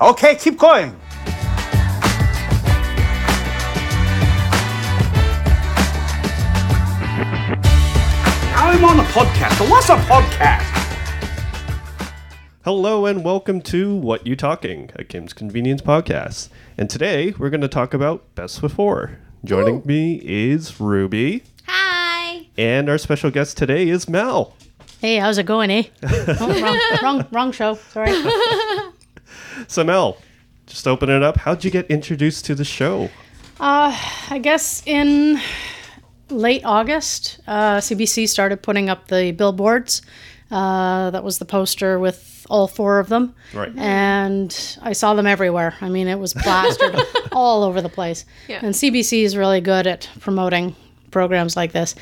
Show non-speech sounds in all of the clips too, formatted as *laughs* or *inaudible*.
Okay, keep going. Now I'm on a podcast. But what's a podcast? Hello and welcome to What You Talking, a Kim's Convenience podcast. And today we're going to talk about Best Before. Joining me is Ruby, Hi. and our special guest today is Mel. Hey, how's it going, eh? oh, *laughs* wrong, wrong, wrong show. Sorry. *laughs* So Mel, just open it up. How'd you get introduced to the show? Uh, I guess in late August, uh, CBC started putting up the billboards. Uh, that was the poster with all four of them. Right. And I saw them everywhere. I mean, it was plastered *laughs* all over the place. Yeah. And CBC is really good at promoting programs like this.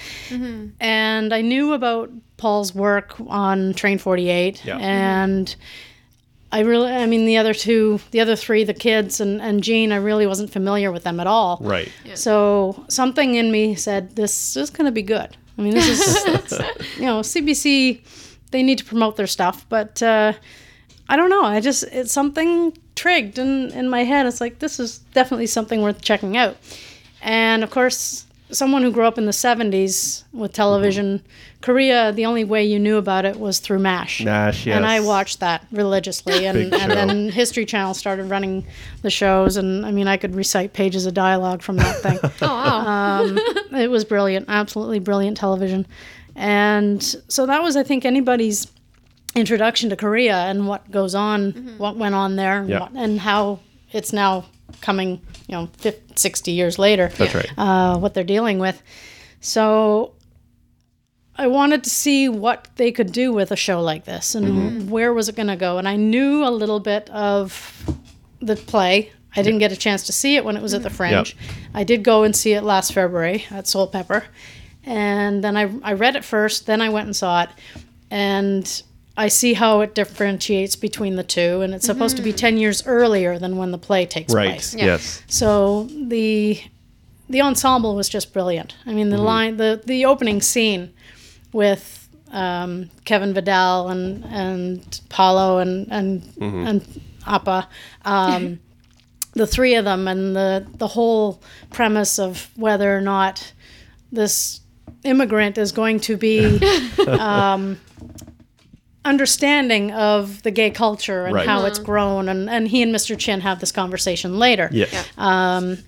And I knew about Paul's work on Train 48. Yeah. And I really, I mean, the other two, the other three, the kids and, and Jean, I really wasn't familiar with them at all. Right. So something in me said, this is going to be good. I mean, this is, *laughs* you know, CBC, they need to promote their stuff, but uh, I don't know. I just, it's something trigged in, in my head. It's like, this is definitely something worth checking out. And of course, someone who grew up in the 70s with television, mm-hmm. Korea, the only way you knew about it was through MASH. Nash, yes. And I watched that religiously. *laughs* And, and then History Channel started running the shows. And I mean, I could recite pages of dialogue from that thing. *laughs* Oh wow. Um, it was brilliant, absolutely brilliant television. And so that was, I think, anybody's introduction to Korea and what goes on, mm-hmm. what went on there, and, what, and how it's now coming, you know, 50, 60 years later That's right. uh, what they're dealing with. So I wanted to see what they could do with a show like this and where was it going to go. And I knew a little bit of the play. I didn't get a chance to see it when it was at the Fringe. I did go and see it last February at Soulpepper. And then I, I read it first, then I went and saw it. And I see how it differentiates between the two. And it's supposed to be 10 years earlier than when the play takes right. place. Yes. So the the ensemble was just brilliant. I mean, the line, the the opening scene with um, Kevin Vidal and and Paulo and and and Appa, um, *laughs* the three of them, and the the whole premise of whether or not this immigrant is going to be *laughs* um, understanding of the gay culture and Right. how it's mm-hmm. grown and, and he and mr chin have this conversation later Yes. Um,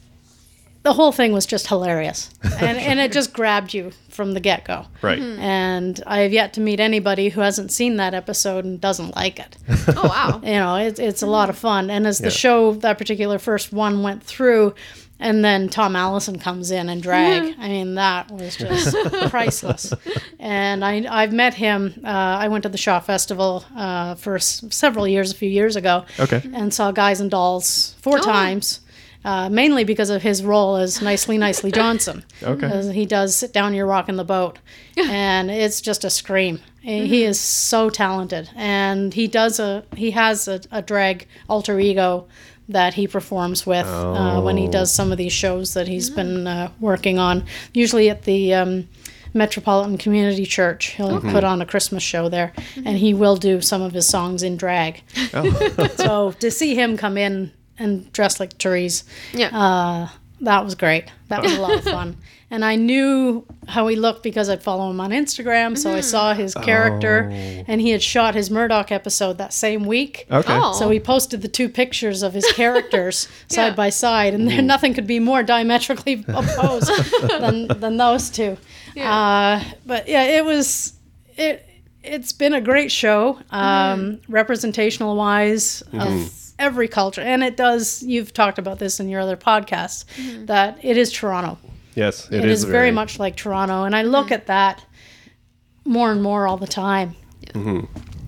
the whole thing was just hilarious *laughs* and, and it just grabbed you from the get-go Right. Mm-hmm. and i have yet to meet anybody who hasn't seen that episode and doesn't like it Oh wow. *laughs* you know it, it's a lot of fun and as Yeah. the show that particular first one went through and then thom allison comes in and drag. I mean that was *laughs* just priceless. And I, i've met him uh, i went to the shaw festival uh, for s- several years a few years ago. Okay. and saw guys and dolls four times uh, mainly because of his role as nicely nicely johnson. *laughs* Okay. As he does sit down you're rocking the boat. *laughs* And it's just a scream. He is so talented. And he does a he has a, a drag alter ego that he performs with uh, when he does some of these shows that he's been uh, working on. Usually at the um, metropolitan community church he'll put on a christmas show there and he will do some of his songs in drag. *laughs* So to see him come in and dress like Therese Yeah. uh, that was great. That was a lot of *laughs* fun. And I knew how he looked because I'd follow him on Instagram. So I saw his character, and he had shot his Murdoch episode that same week. Okay. Oh. So he posted the two pictures of his characters *laughs* side by side, and there, nothing could be more diametrically *laughs* opposed than, than those two. Uh, but yeah, it was it. It's been a great show, um, representational wise of every culture, and it does. You've talked about this in your other podcasts mm-hmm. that it is Toronto. Yes. it is, very much like Toronto, and I look mm. at that more and more all the time. Mm-hmm.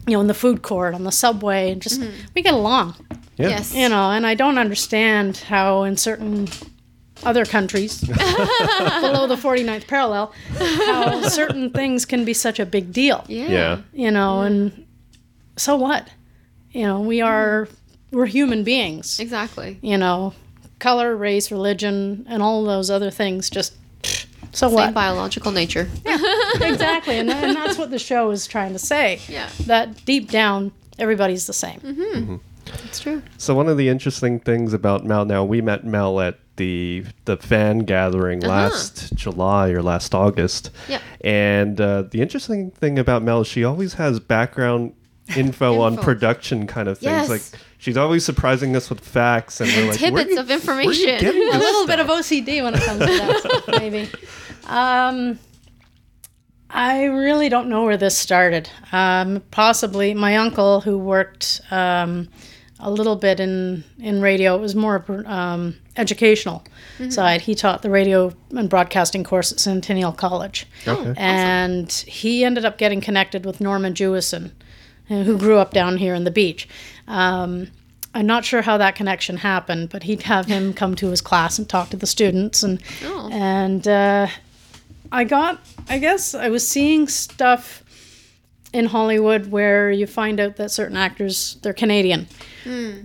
You know, in the food court, on the subway, and just mm-hmm. we get along. Yeah. Yes. You know, and I don't understand how in certain other countries *laughs* below the 49th parallel how *laughs* certain things can be such a big deal Yeah. Yeah. you know and so what you know we are we're human beings Exactly. you know color race religion and all those other things just so Same what biological nature. Yeah, exactly and, and that's what the show is trying to say Yeah. that deep down everybody's the same mm-hmm. Mm-hmm. It's true. So one of the interesting things about Mel now, we met Mel at the the fan gathering uh-huh. last July or last August. Yep. And uh, the interesting thing about Mel is she always has background info, on production kind of things. Yes. Like she's always surprising us with facts and we're like, Tidbits you- of information. a little bit of OCD when it comes to that, *laughs* maybe. Um, I really don't know where this started. Um, possibly my uncle, who worked um, a little bit in in radio. It was more um, educational side. He taught the radio and broadcasting course at Centennial College, Okay. and he ended up getting connected with Norman Jewison, *laughs* who grew up down here in the beach. Um, I'm not sure how that connection happened, but he'd have him come to his class and talk to the students, and Oh. and uh, I got, I guess, I was seeing stuff in Hollywood where you find out that certain actors they're Canadian,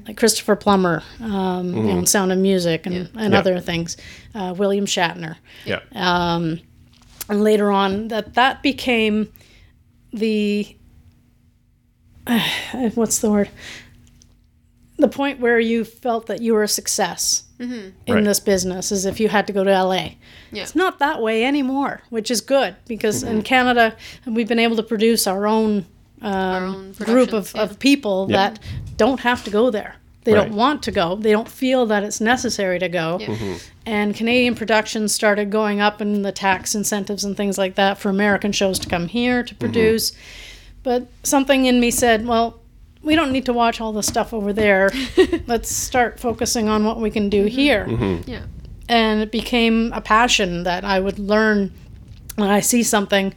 like Christopher Plummer, um, you know, Sound of Music and, and Yeah. other things, uh, William Shatner Yeah. um, and later on that that became the *sighs* what's the word the point where you felt that you were a success mm-hmm. in Right. this business is if you had to go to LA. Yeah. It's not that way anymore, which is good because in mm-hmm. Canada we've been able to produce our own, um, own group of, yeah. of people Yeah. that don't have to go there. They Right. don't want to go. They don't feel that it's necessary to go. Yeah. Mm-hmm. And Canadian productions started going up in the tax incentives and things like that for American shows to come here to produce. But something in me said, well, we don't need to watch all the stuff over there. *laughs* Let's start focusing on what we can do here. Yeah. And it became a passion that I would learn when I see something.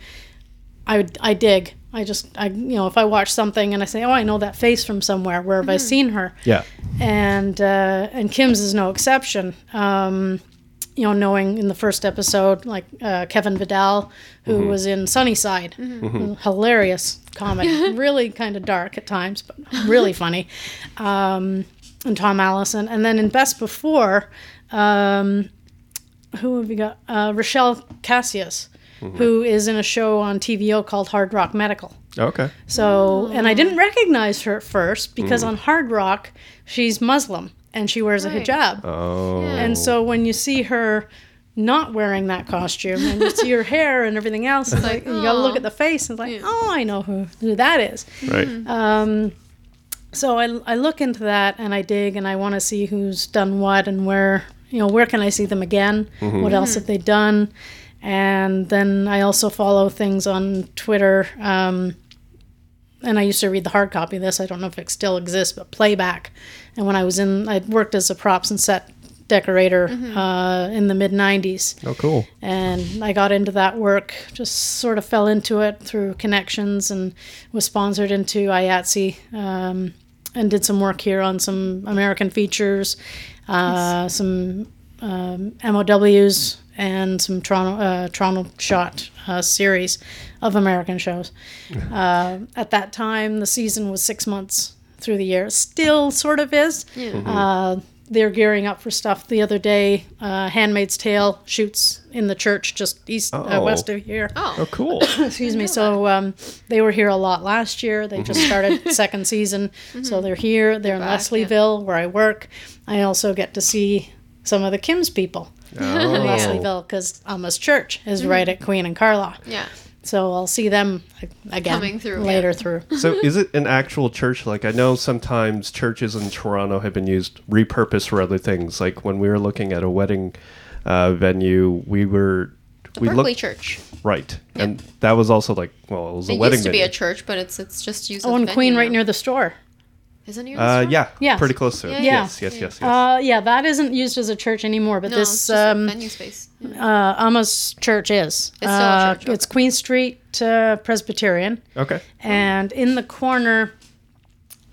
I would, I dig. I just I you know if I watch something and I say, oh, I know that face from somewhere. Where have I seen her? Yeah. and uh, and Kim's is no exception. Um, you know, knowing in the first episode, like uh, Kevin Vidal, who was in Sunnyside, hilarious comedy, really kind of dark at times, but really *laughs* funny. Um, and Thom Allison, and then in Best Before, um, who have we got? Uh, Rachelle Casseus, who is in a show on TVO called Hard Rock Medical. Okay. So, and I didn't recognize her at first because on Hard Rock, she's Muslim and she wears a hijab. Oh. And so when you see her not wearing that costume and you see her hair and everything else, it's like, you gotta look at the face and it's like, Yeah. oh, I know who, who that is. Right. Um, so I, I look into that and I dig and I want to see who's done what and where, you know, where can I see them again? What else have they done? And then I also follow things on Twitter. Um, and I used to read the hard copy of this. I don't know if it still exists, but playback. And when I was in, I worked as a props and set decorator uh, in the mid 90s Oh, cool. and I got into that work. Just sort of fell into it through connections, and was sponsored into IATSE, um, and did some work here on some American features, uh, some um, MOWs, and some Toronto uh, Toronto shot uh, series of American shows. uh, at that time, the season was six months through the year. Still, sort of is. Uh, they're gearing up for stuff. The other day, uh, *Handmaid's Tale* shoots in the church just east uh, Oh. west of here. Oh. Oh, cool. *coughs* Excuse me. So um, they were here a lot last year. They just started *laughs* second season, so they're here. They're in back, yeah. Leslieville, where I work. I also get to see some of the Kim's people in Oh. Leslieville because Alma's Church is right at Queen and Carlaw. Yeah. So I'll see them again Coming through, later yeah. through. *laughs* So is it an actual church? Like I know sometimes churches in Toronto have been used repurposed for other things. Like when we were looking at a wedding uh, venue, we were we Berkeley looked Church. right, and that was also like well, it was a It wedding used to be a church, but it's it's just used. Oh, as and a Queen venue right near the store. Isn't it? uh, yeah, Yes. pretty close to it. Yeah, yeah. Yes, yes, yes, yes. Uh, yeah, that isn't used as a church anymore, but No, it's this just a um, venue space. uh, Alma's church is. It's still a Uh, church, It's okay. Queen Street uh, Presbyterian. okay. And in the corner,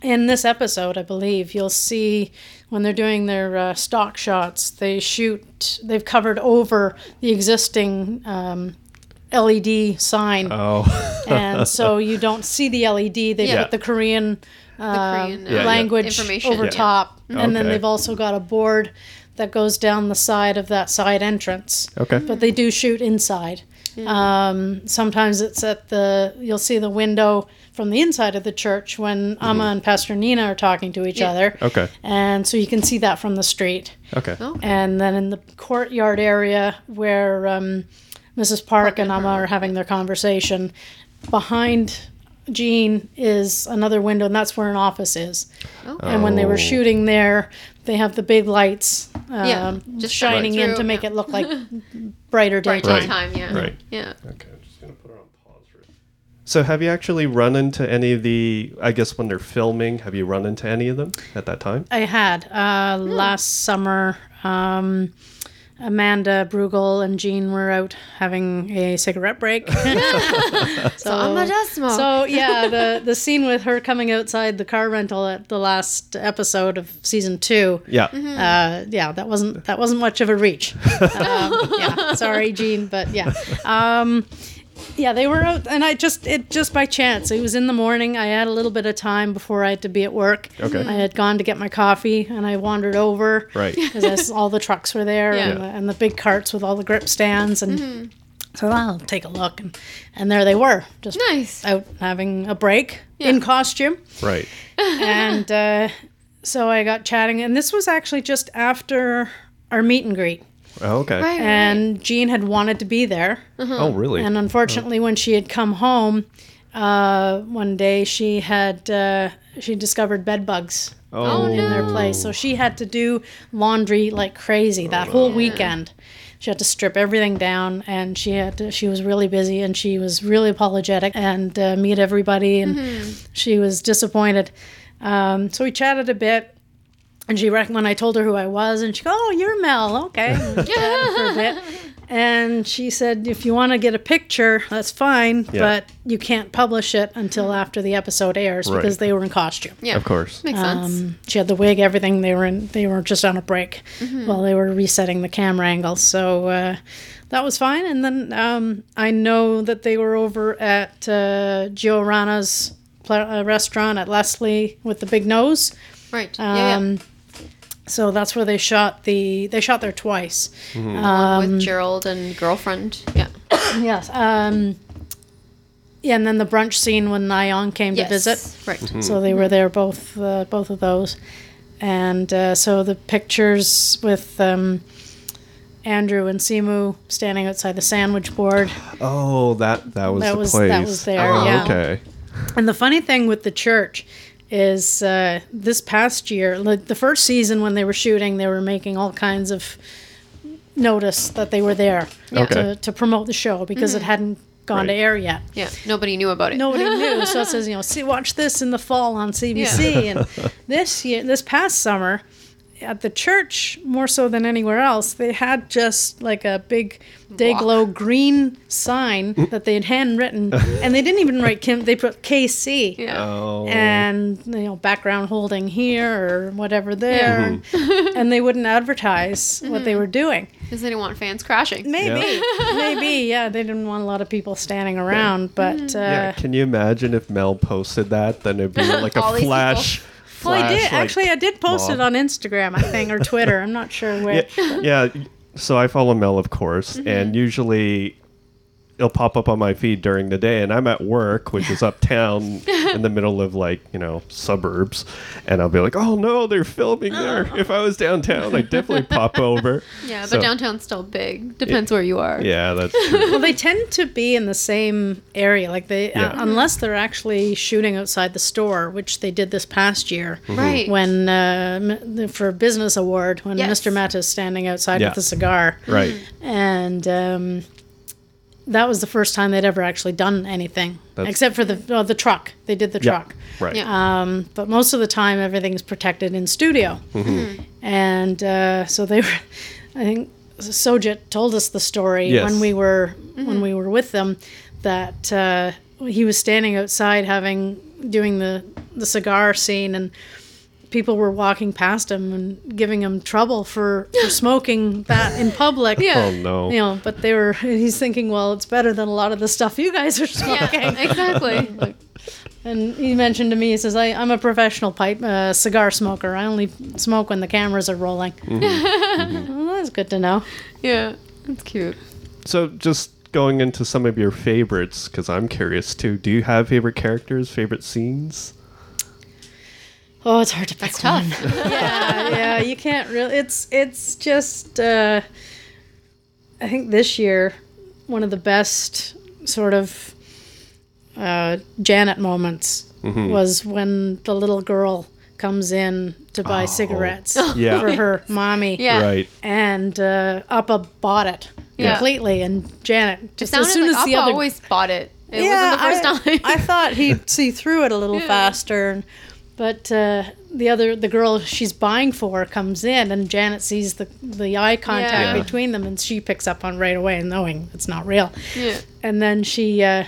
in this episode, I believe, you'll see when they're doing their uh, stock shots, they shoot, they've covered over the existing um, LED sign. Oh, and so you don't see the LED. They Yeah. put the Korean, Korean, uh, Yeah, yeah. language information, over yeah. top. And then they've also got a board that goes down the side of that side entrance. Okay. But they do shoot inside. Um, sometimes it's at the you'll see the window from the inside of the church when Amma and Pastor Nina are talking to each Yeah. other. Okay. And so you can see that from the street. Okay. Oh. And then in the courtyard area where um, Mrs. Park and Amma are having their conversation, behind Jean is another window, and that's where an office is. Oh. And when they Oh. were shooting there, they have the big lights um, Yeah, just shining shining in to make it look like *laughs* brighter Bright daytime. daytime, yeah. Right. Yeah. Okay, I'm just gonna put it on pause. For so, have you actually run into any of the? I guess when they're filming, have you run into any of them at that time? I had uh, Hmm. last summer. Um, Amanda Brugel and Jean were out having a cigarette break. *laughs* so, Amma does smoke. So yeah, the the scene with her coming outside the car rental at the last episode of season two. Yeah. Uh, yeah, that wasn't that wasn't much of a reach. *laughs* um, yeah, sorry, Jean, but yeah, um, yeah, they were out, and I just it just by chance. It was in the morning. I had a little bit of time before I had to be at work. Okay. I had gone to get my coffee, and I wandered over Right. *laughs* because all the trucks were there and, Yeah. the, and the big carts with all the grip stands and. So I'll take a look, and, and there they were, just Nice. out having a break in costume Right. and uh, so I got chatting, and this was actually just after our meet and greet. Oh, okay. Right. And Jean had wanted to be there, Oh, really? and unfortunately, when she had come home uh, one day, she had uh, she discovered bed bugs oh, in their place, so she had to do laundry like crazy that whole weekend. She had to strip everything down, and she had to, she was really busy, and she was really apologetic and uh, meet everybody, and she was disappointed. Um, so we chatted a bit, and she rec- when I told her who I was, and she go, "Oh, you're Mel, okay." *laughs* And for a bit, and she said, "If you want to get a picture, that's fine, Yeah. but you can't publish it until after the episode airs Right. because they were in costume." yeah. Of course. Makes sense. Um, she had the wig, everything. They were in. They were just on a break while they were resetting the camera angles. So uh, that was fine. And then um, I know that they were over at uh, Gio Rana's pla- uh, restaurant at Leslie with the big nose. right. yeah, Um, So that's where they shot the. They shot there twice. yeah. um, With Gerald and girlfriend. Yeah. *coughs* Yes. Um, yeah, and then the brunch scene when Nyan came Yes. to visit. Right. So they were there both uh, both of those, and uh, so the pictures with um, Andrew and Simu standing outside the sandwich board. Oh, that that was That the was- place. that was there, Oh, yeah. Okay. And the funny thing with the church is uh, this past year, like the first season when they were shooting, they were making all kinds of notice that they were there Okay. to, to promote the show because it hadn't gone to air yet. Yeah. Nobody knew about it. nobody knew. *laughs* So it says, you know, see, watch this in the fall on CBC. And this year, this past summer, at the church, more so than anywhere else, they had just like a big day glow green sign that they had handwritten, *laughs* and they didn't even write Kim. They put KC. Yeah. Oh. And you know, background holding here or whatever there, mm-hmm. *laughs* and they wouldn't advertise what they mm-hmm. were doing. Because they didn't want fans crashing. Maybe, *laughs* maybe, yeah, they didn't want a lot of people standing around, but mm-hmm. uh, yeah. Can you imagine if Mel posted that? Then it'd be like a flash these flash. Well, I did like, actually. I did post mob. it on Instagram, I think, or Twitter. I'm not sure where. *laughs* yeah, yeah. So I follow Mel, of course, Mm-hmm. and usually it'll pop up on my feed during the day, and I'm at work, which is *laughs* uptown in the middle of like you know suburbs, and I'll be like, oh no, they're filming there. If I was downtown, I'd definitely pop *laughs* over. Yeah, but So- downtown's still big. Depends where you are. Yeah, that's *laughs* true. Well, they tend to be in the same area, like they, Yeah. uh, unless they're actually shooting outside the store, which they did this past year. Right. When uh, for business award, when Yes. Mr. is standing outside Yeah. with a cigar, right. and um, that was the first time they'd ever actually done anything, That's- except for the oh, the truck. They did the Yeah. truck. Right. Yeah. Um, but most of the time, everything's protected in studio. And uh, so they were, I think Sugith told us the story Yes. when we were when we were with them that uh, he was standing outside having doing the the cigar scene and people were walking past him and giving him trouble for, for *laughs* smoking that in public. Yeah. Oh no. You know, but they were. He's thinking, well, it's better than a lot of the stuff you guys are smoking. Yeah, smoking. *laughs* exactly. *laughs* And he mentioned to me, he says, I, I'm a professional pipe uh, cigar smoker. I only smoke when the cameras are rolling. well, that's good to know. Yeah. That's cute. So just going into some of your favorites, because I'm curious too. Do you have favorite characters, favorite scenes? Oh, it's hard to pick It's tough. one. *laughs* yeah, yeah, you can't really. It's it's just. Uh, I think this year, one of the best sort of uh, Janet moments was when the little girl comes in to buy cigarettes *laughs* Yeah. for her mommy. Yeah. Right. And uh, Appa bought it Yeah. completely, and Janet just sounded as soon like as the Appa other always bought it. It wasn't the first I, time. I thought he'd see through it a little *laughs* Yeah. faster, but uh, the other the girl she's buying for comes in, and Janet sees the the eye contact Yeah. Yeah. between them, and she picks up on right away, and knowing it's not real. yeah. And then she, uh,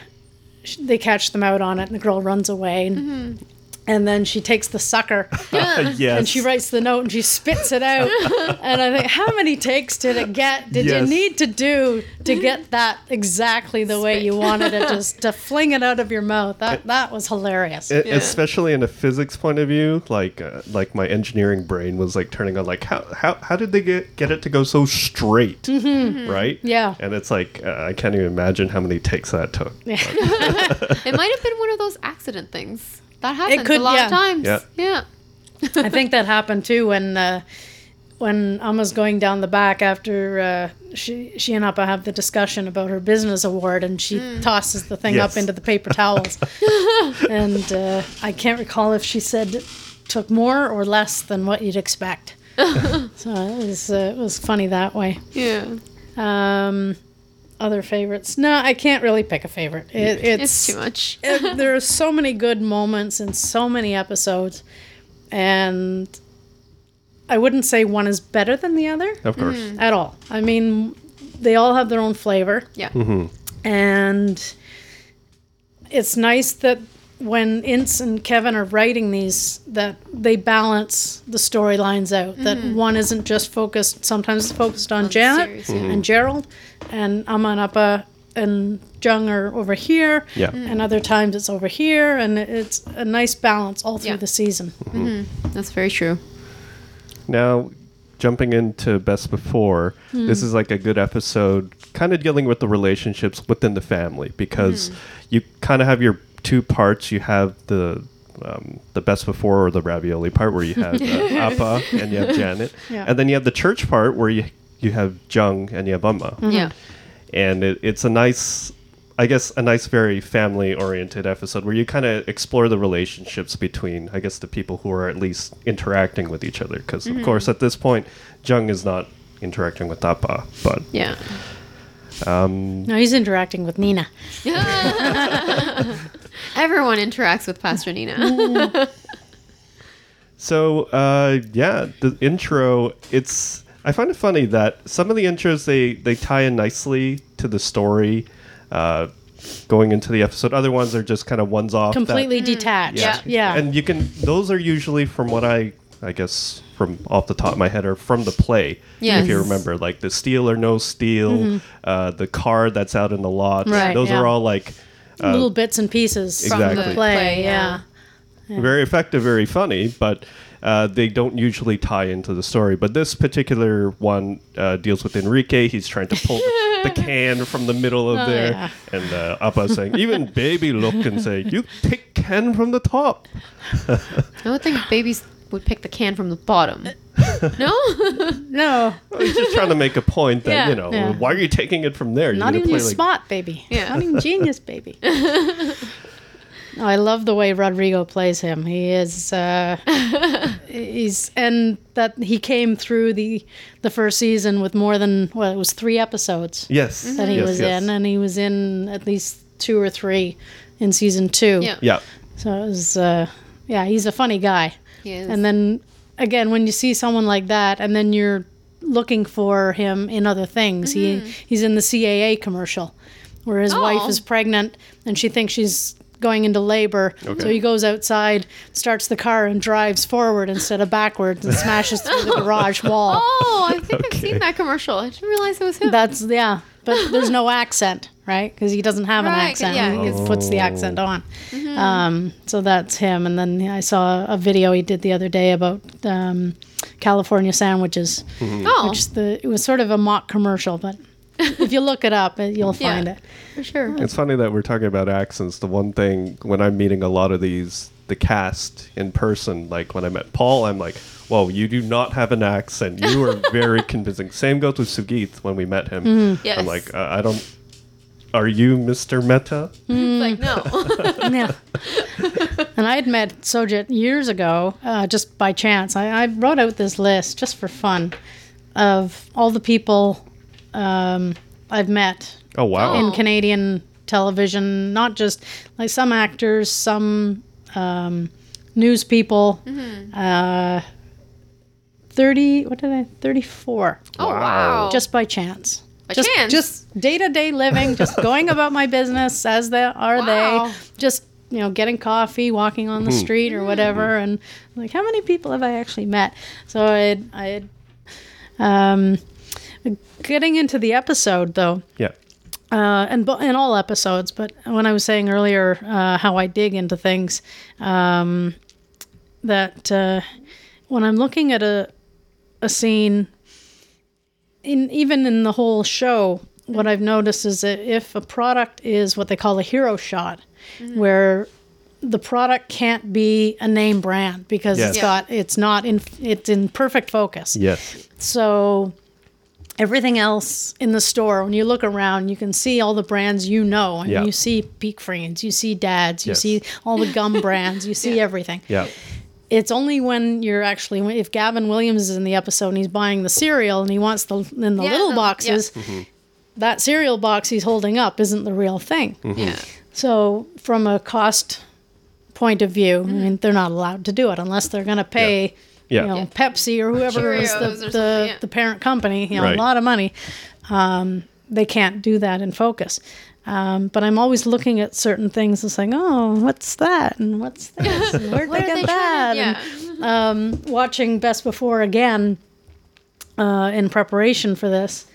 sh they catch them out on it, and the girl runs away. And, Mm-hmm. And then she takes the sucker *laughs* yes. and she writes the note and she spits it out. *laughs* and I think, how many takes did it get? Did Yes. you need to do to get that exactly the way you wanted it, just to *laughs* fling it out of your mouth? That that was hilarious. E- Yeah. Especially in a physics point of view, like uh, like my engineering brain was like turning on, like how how, how did they get get it to go so straight, right? Yeah. and it's like uh, I can't even imagine how many takes that took. It might have been one of those accident things. That happens could- a lot yeah. of times. Yeah. Yeah. I think that happened too when uh, when Emma's going down the back after uh, she she and Appa have the discussion about her business award, and she tosses the thing Yes. up into the paper towels. *laughs* and uh, I can't recall if she said took more or less than what you'd expect. *laughs* so it was uh, it was funny that way. Yeah. Um, other favorites? No, I can't really pick a favorite. It, it's, It's too much. *laughs* it- there are so many good moments in so many episodes, and I wouldn't say one is better than the other Of course, mm. at all. I mean, they all have their own flavor, Yeah. Mm-hmm. and it's nice that when Ins and Kevin are writing these, that they balance the storylines out. That mm-hmm. one isn't just focused. Sometimes it's focused on, the Janet series, yeah. and Gerald, and Amma and Appa and Jung are over here. Yeah. Mm-hmm. And other times it's over here, and it's a nice balance all through Yeah. the season. Mm-hmm. That's very true. Now, jumping into Best Before, hmm. this is like a good episode, kind of dealing with the relationships within the family because hmm. you kind of have your two parts. You have the um, the Best Before or the ravioli part where you have uh, *laughs* Appa and you have Janet, Yeah. and then you have the church part where you you have Jung and you have Amma, Yeah. and it, it's a nice. I guess a nice, very family-oriented episode where you kind of explore the relationships between, I guess, the people who are at least interacting with each other. Because, of course, at this point, Jung is not interacting with Appa, but Yeah. No, he's interacting with Nina. *laughs* *laughs* Everyone interacts with Pastor Nina. *laughs* So, uh, yeah, the intro, it's. I find it funny that some of the intros they they tie in nicely to the story, uh, going into the episode. Other ones are just kind of ones off. that- Completely detached. Yeah. Yeah. and you can. Those are usually from what I. I guess from off the top of my head are from the play. Yes. If you remember, like the steal or no steal, uh, the car that's out in the lot. Right, Those yeah. are all like Little bits and pieces from the play. Play, yeah. yeah. very effective, very funny, but uh, they don't usually tie into the story. But this particular one uh, deals with Enrique. He's trying to pull the *laughs* can from the middle of Oh, there, yeah. and uh, Appa saying, even baby look and say, "You pick can from the top." I would think babies would pick the can from the bottom. *laughs* No? No, He's just trying to make a point that Yeah. you know, Yeah. why are you taking it from there? You're not gonna even play you like- smart, baby. Yeah. Not even genius, baby. *laughs* No, I love the way Rodrigo plays him. He is, uh, he's, and that he came through the the first season with more than well, it was three episodes Yes, that he yes, was yes. in, and he was in at least two or three in season two. Yeah. Yeah, So it was, uh, yeah, he's a funny guy. He is. And then again, when you see someone like that, and then you're looking for him in other things, he mm-hmm. he's in the CAA commercial where his wife Oh. is pregnant and she thinks she's going into labor. So he goes outside, starts the car, and drives forward instead of backwards and smashes through the garage *laughs* wall. Oh, I think I've seen that commercial. I didn't realize it was him. That's yeah, but there's no accent, right? Because he doesn't have an accent. yeah. He puts the accent on. Um, so that's him. And then I saw a video he did the other day about um, California sandwiches, Oh, which the it was sort of a mock commercial, but if you look it up, you'll *laughs* Yeah. find it. for sure. It's funny that we're talking about accents. The one thing when I'm meeting a lot of these, the cast in person, like when I met Paul, I'm like, whoa, you do not have an accent. You are very *laughs* convincing. Same goes with Sugith when we met him. Mm-hmm. Yes. I'm like, uh, I don't. Are you Mr. Mehta? It's like no. *laughs* yeah. and I had met Sugith years ago, uh, just by chance. I, I wrote out this list just for fun of all the people um, I've met Oh wow. in Oh. Canadian television, not just like some actors, some um, news people. Mm-hmm. Uh, 30, what did I, 34, Oh wow. just by chance. By just, chance? Just day to day living, just *laughs* going about my business as they are Wow. they, just, you know, getting coffee, walking on the street or whatever. And like, how many people have I actually met? So I had, I um, getting into the episode though, yeah. uh, and in all episodes. But when I was saying earlier uh, how I dig into things, um, that uh, when I'm looking at a a scene, in even in the whole show, what I've noticed is that if a product is what they call a hero shot, mm-hmm. where the product can't be a name brand because Yes. it's Yeah. got it's not in it's in perfect focus. Yes. So everything else in the store, when you look around, you can see all the brands you know, and Yeah. you see Peek Freans, you see Dads, you Yes. see all the gum brands, you see *laughs* everything. Yeah. It's only when you're actually if Gavin Williams is in the episode and he's buying the cereal and he wants the in the Yeah, little the- boxes. That cereal box he's holding up isn't the real thing. yeah. So, from a cost point of view, I mean, they're not allowed to do it unless they're going to pay, Yeah. you know, Yeah. Pepsi or whoever is the, the, yeah. the parent company, you know, Right. a lot of money. Um, they can't do that in focus. Um, but I'm always looking at certain things and saying, oh, what's that? And what's *laughs* this? And where'd they get that? trying And, to? Yeah. *laughs* um, watching Best Before again uh, in preparation for this,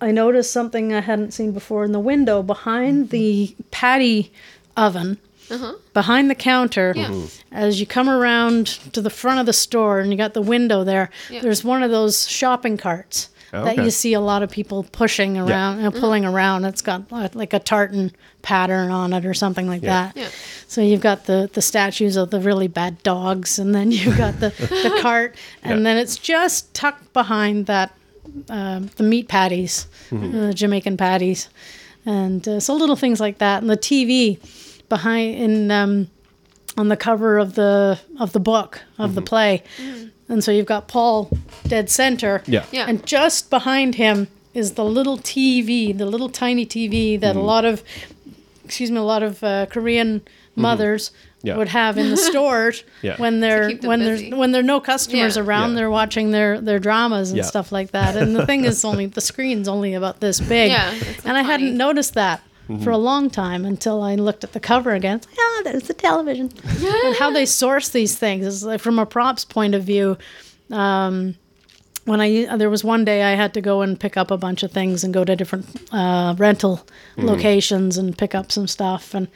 I noticed something I hadn't seen before in the window behind the patty oven, behind the counter. Yeah. As you come around to the front of the store and you got the window there, Yeah. there's one of those shopping carts. Oh, That you see a lot of people pushing around, uh, pulling around. It's got uh, like a tartan pattern on it or something like Yeah. that. Yeah. So you've got the the statues of the really bad dogs, and then you've got the the *laughs* cart, and Yeah. then it's just tucked behind that um, the meat patties, the Jamaican patties, and uh, so little things like that, and the TV behind in um, on the cover of the of the book of the play, and so you've got Paul dead center, Yeah. Yeah. and just behind him is the little TV, the little tiny TV that a lot of, excuse me, a lot of uh, Korean mothers Yeah. would have in the *laughs* stores Yeah. when they're keep them when there's when there are no customers Yeah. around. Yeah. They're watching their their dramas and Yeah. stuff like that. And the thing is, *laughs* only the screen's only about this big. Yeah, and I funny. hadn't noticed that. Mm-hmm. For a long time until I looked at the cover again. It's like, oh, there's the television. *laughs* and how they source these things is like from a props point of view um, when I there was one day I had to go and pick up a bunch of things and go to different uh, rental locations and pick up some stuff and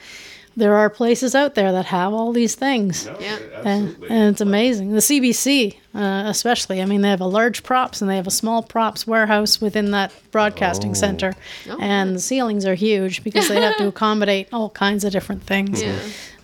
there are places out there that have all these things. Yeah. and, and it's amazing. The CBC uh, especially I mean they have a large props and they have a small props warehouse within that broadcasting center. And the ceilings are huge because they have to *laughs* accommodate all kinds of different things. Yeah.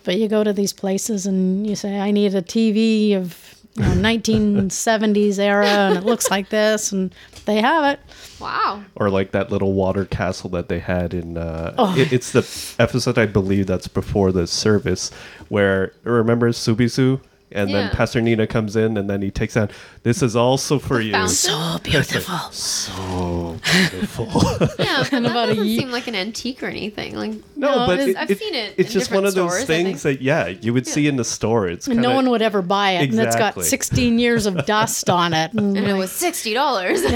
but you go to these places and you say, I need a TV of you know, 1970s era and it looks like this, and they have it. Wow. Or like that little water castle that they had in. Uh, Oh. it- it's the episode I believe that's before the service, where remember Subisu, and then Pastor Nina comes in, and then he takes out. This is also for you. fountain? So *laughs* beautiful. So beautiful. *laughs* Yeah, *laughs* but that about a doesn't ye- seem like an antique or anything. Like no, No, but it, I've it- seen it It's in just one different of those stores, things that yeah, you would see in the store. It's kinda, no one would ever buy it, and it's got 16 years of dust on it. And and it was sixty dollars. ew.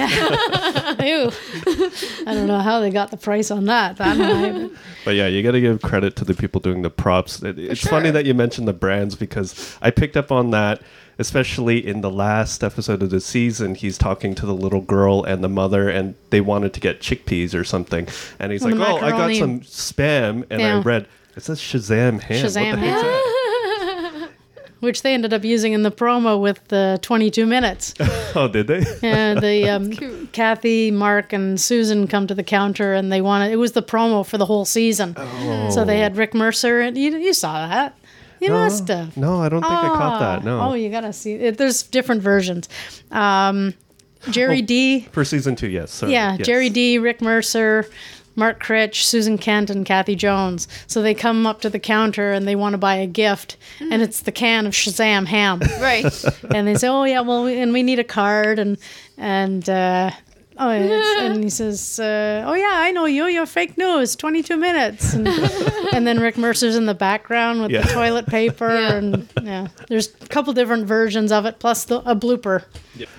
I don't know how they got the price on that. that but- But yeah, you got to give credit to the people doing the props. It- it's funny that you mentioned the brands because I picked up on that, especially in the last episode of the season. He's talking to the little girl and the mother, and they wanted to get chickpeas or something. And he's Oh, like, "Oh, I got some spam," and I read. It says Shazam ham. What Shazam the ham. that? *laughs* which they ended up using in the promo with the 22 minutes. *laughs* Oh, did they? yeah, the *laughs* um. Cathy, Mark, and Susan come to the counter, and they wanted it was the promo for the whole season. So they had Rick Mercer, and you, you saw that. You must have. No, I don't think I caught that. No. Oh, you gotta see it. There's different versions. Um, Gerry Dee For season two, yes. Sorry. Yeah, yes. Gerry Dee Rick Mercer. Mark Critch, Susan Kent, and Cathy Jones. So they come up to the counter and they want to buy a gift, and it's the can of Shazam ham. Right. *laughs* and they say, "Oh yeah, well, we- and we need a card," and and uh, oh, *laughs* and, and he says, uh, "Oh yeah, I know you. You're fake news. Twenty two minutes." And, *laughs* and then Rick Mercer's in the background with Yeah. the toilet paper, Yeah. and yeah, there's a couple different versions of it, plus the, a blooper.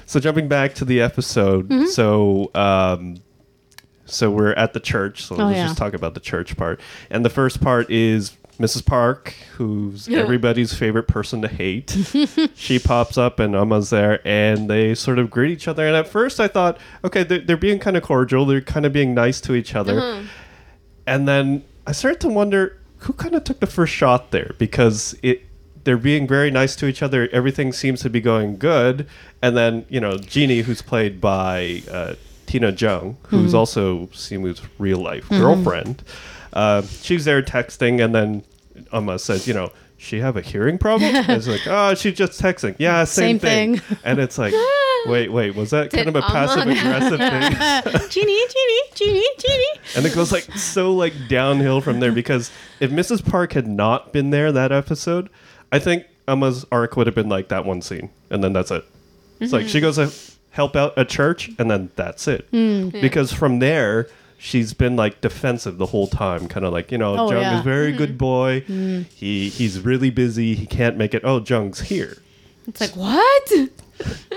So jumping back to the episode, Mm-hmm. so um, so we're at the church. So let's Oh, yeah. just talk about the church part. And the first part is Mrs. Park, who's everybody's favorite person to hate. *laughs* she pops up and Emma's there, and they sort of greet each other. And at first, I thought, okay, they're, they're being kind of cordial. They're kind of being nice to each other. Uh-huh. And then I started to wonder who kind of took the first shot there because it they're being very nice to each other. Everything seems to be going good. And then, you know, Jeannie, who's played by uh, Tina Jung, who's also Simu's real life girlfriend, uh, she's there texting. And then Amma says, you know, she have a hearing problem? And *laughs* it's like, oh, she's just texting. Yeah, same, Same thing. thing. And it's like, *laughs* wait, wait, was that kind of a Amma passive aggressive thing? *laughs* Genie, genie, genie, genie. And it goes like so like downhill from there because if Mrs. Park had not been there that episode, I think Emma's arc would have been like that one scene, and then that's it. It's like she goes to help out at church, and then that's it. Because from there, she's been like defensive the whole time, kind of like you know, Oh, Jung yeah. is a very good boy. He he's really busy. He can't make it. Oh, Jung's here. It's like, what? *laughs*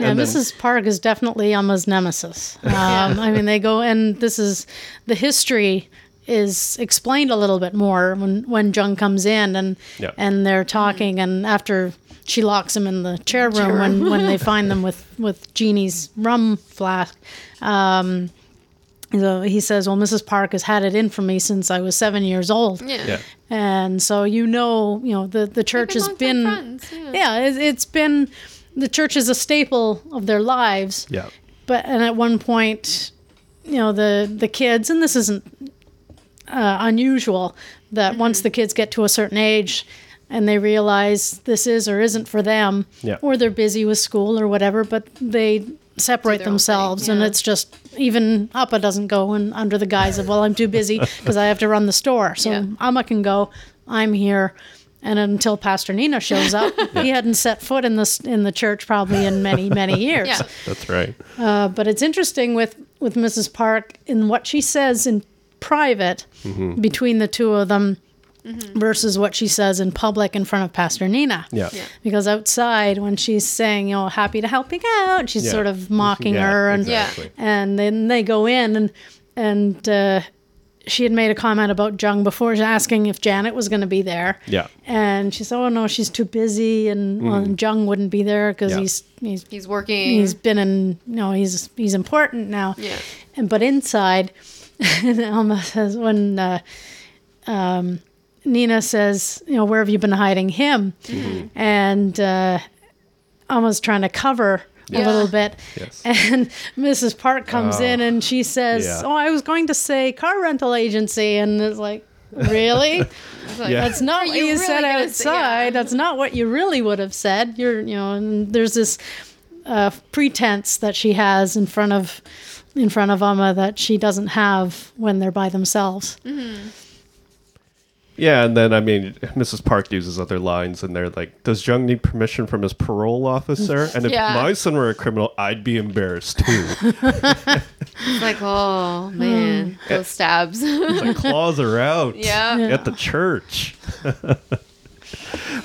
Yeah, then- Mrs. Park is definitely Emma's nemesis. *laughs* Um, I mean, they go and this is the history is explained a little bit more when when Jung comes in and Yeah. and they're talking and after she locks him in the chair room when when they find them with with Jeannie's rum flask. Um, so he says, "Well, Mrs. Park has had it in for me since I was seven years old." Yeah. Yeah. and so you know you know the the church has been friends, yeah. yeah it, it's been the church is a staple of their lives Yeah. but and at one point you know the the kids and this isn't uh, unusual that Mm-hmm. once the kids get to a certain age and they realize this is or isn't for them Yeah. or they're busy with school or whatever but they separate their own thing, themselves and it's just even Appa doesn't go and under the guise of well I'm too busy because I have to run the store so Yeah. Amma can go I'm here and until Pastor Nina shows up *laughs* he hadn't set foot in this in the church probably in many many *laughs* years Yeah. That's right. uh, but it's interesting with with Mrs. Park in what she says in private Mm-hmm. between the two of them versus what she says in public in front of Pastor Nina. Yeah. Yeah. Because outside, when she's saying, you know, happy to help you out, she's Yeah. sort of mocking Yeah, her, and exactly. and then they go in and and uh, she had made a comment about Jung before, asking if Janet was going to be there. Yeah. And she said, "Oh no, she's too busy, and well, Jung wouldn't be there because Yeah. he's he's He's working. he's been in you know he's he's important now Yeah. and but inside *laughs* Alma says when uh, um, Nina says you know where have you been hiding him and uh, Alma's trying to cover a little bit Yes. *laughs* and Mrs. Park comes Oh. in and she says Yeah. oh I was going to say car rental agency and it's like really *laughs* like, Yeah. that's not what you you, really said gonna say- outside. yeah. That's not what you really would have said. You're, you know, and there's this uh, pretense that she has in front of in front of Amma that she doesn't have when they're by themselves. Yeah, and then I mean, Mrs. Park uses other lines, and they're like, "Does Jung need permission from his parole officer?" *laughs* And if Yeah. my son were a criminal, I'd be embarrassed too. *laughs* It's like, oh hmm. man, those eh. stabs. It's like claws are out. *laughs* yeah. at the church.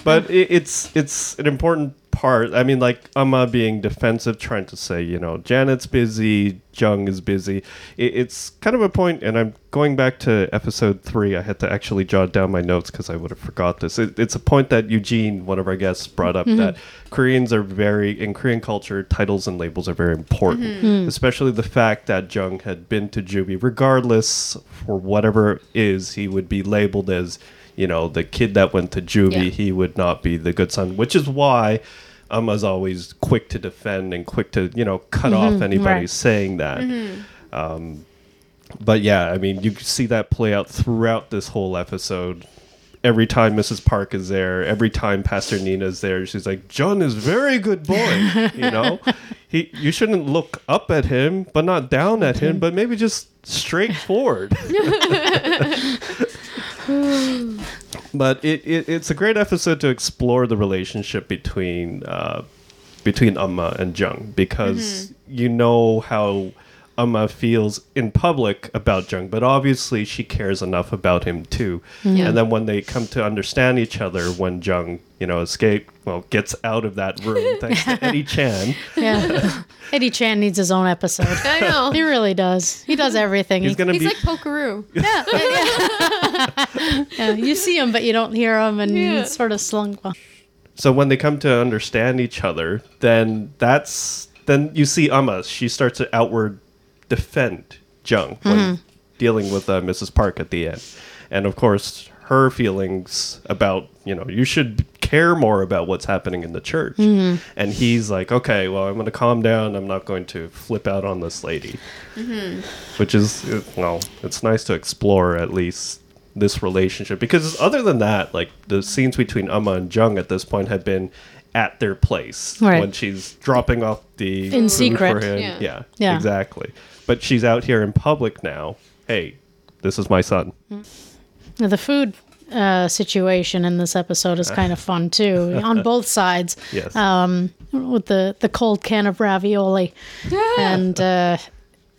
But it, it's it's an important part. I mean, like Amma being defensive, trying to say, you know, Janet's busy, Jung is busy. It, it's kind of a point, and I'm going back to episode three. I had to actually jot down my notes because I would have forgot this. It, it's a point that Eugene, one of our guests, brought up mm-hmm. that Koreans are very in Korean culture, titles and labels are very important, mm-hmm. Mm-hmm. especially the fact that Jung had been to juvie, regardless for whatever it is, he would be labeled as you know, the kid that went to juvie, Yeah. he would not be the good son, which is why Amma's always quick to defend and quick to, you know, cut mm-hmm. off anybody right. saying that. Mm-hmm. Um, but yeah, I mean, you see that play out throughout this whole episode. Every time Mrs. Park is there, every time Pastor Nina's there, she's like, "John is very good boy." *laughs* you know, he you shouldn't look up at him, but not down at him, mm-hmm. but maybe just straight forward. *laughs* *sighs* but it, it it's a great episode to explore the relationship between uh, between Amma and Jung because you know how Amma feels in public about Jung, but obviously she cares enough about him too. Yeah. And then when they come to understand each other, when Jung you know escape well gets out of that room *laughs* thanks to Eddie Chan, Yeah. *laughs* Eddie Chan needs his own episode. I know. He really does. He does everything. he's He- gonna He's be like Pokeroo. yeah, *laughs* yeah. you see him, but you don't hear him, and Yeah. he's sort of slunk. Well, So when they come to understand each other, then that's then you see Amma. She starts to outward defend Jung when dealing with uh, Mrs. Park at the end, and of course her feelings about you know you should care more about what's happening in the church, and he's like, okay, well I'm going to calm down. I'm not going to flip out on this lady, which is uh, well, it's nice to explore at least this relationship. Because other than that, like the scenes between Amma and Jung at this point had been at their place Right. when she's dropping off the In food secret. For him. Yeah. Yeah. Yeah. exactly. But she's out here in public now. Hey, this is my son. Now, the food uh, situation in this episode is kind of fun too, *laughs* on both sides. Yes. Um, with the the cold can of ravioli, *laughs* and uh,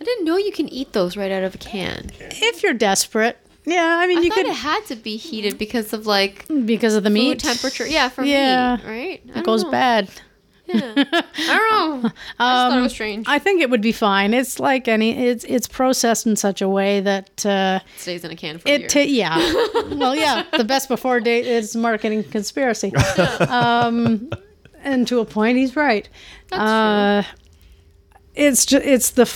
I didn't know you can eat those right out of a can. if you're desperate, yeah, I mean I you thought could it had to be heated because of like because of the meat temperature. Yeah, for Yeah. meat, right? I It goes know. bad. Yeah. I don't know. I just thought it was *laughs* strange. I think it would be fine. It's like any. It's it's processed in such a way that uh, it stays in a can for a year. it. ta yeah. *laughs* well, yeah. The best before date is marketing conspiracy. *laughs* um, and to a point, he's right. That's uh, It's just it's the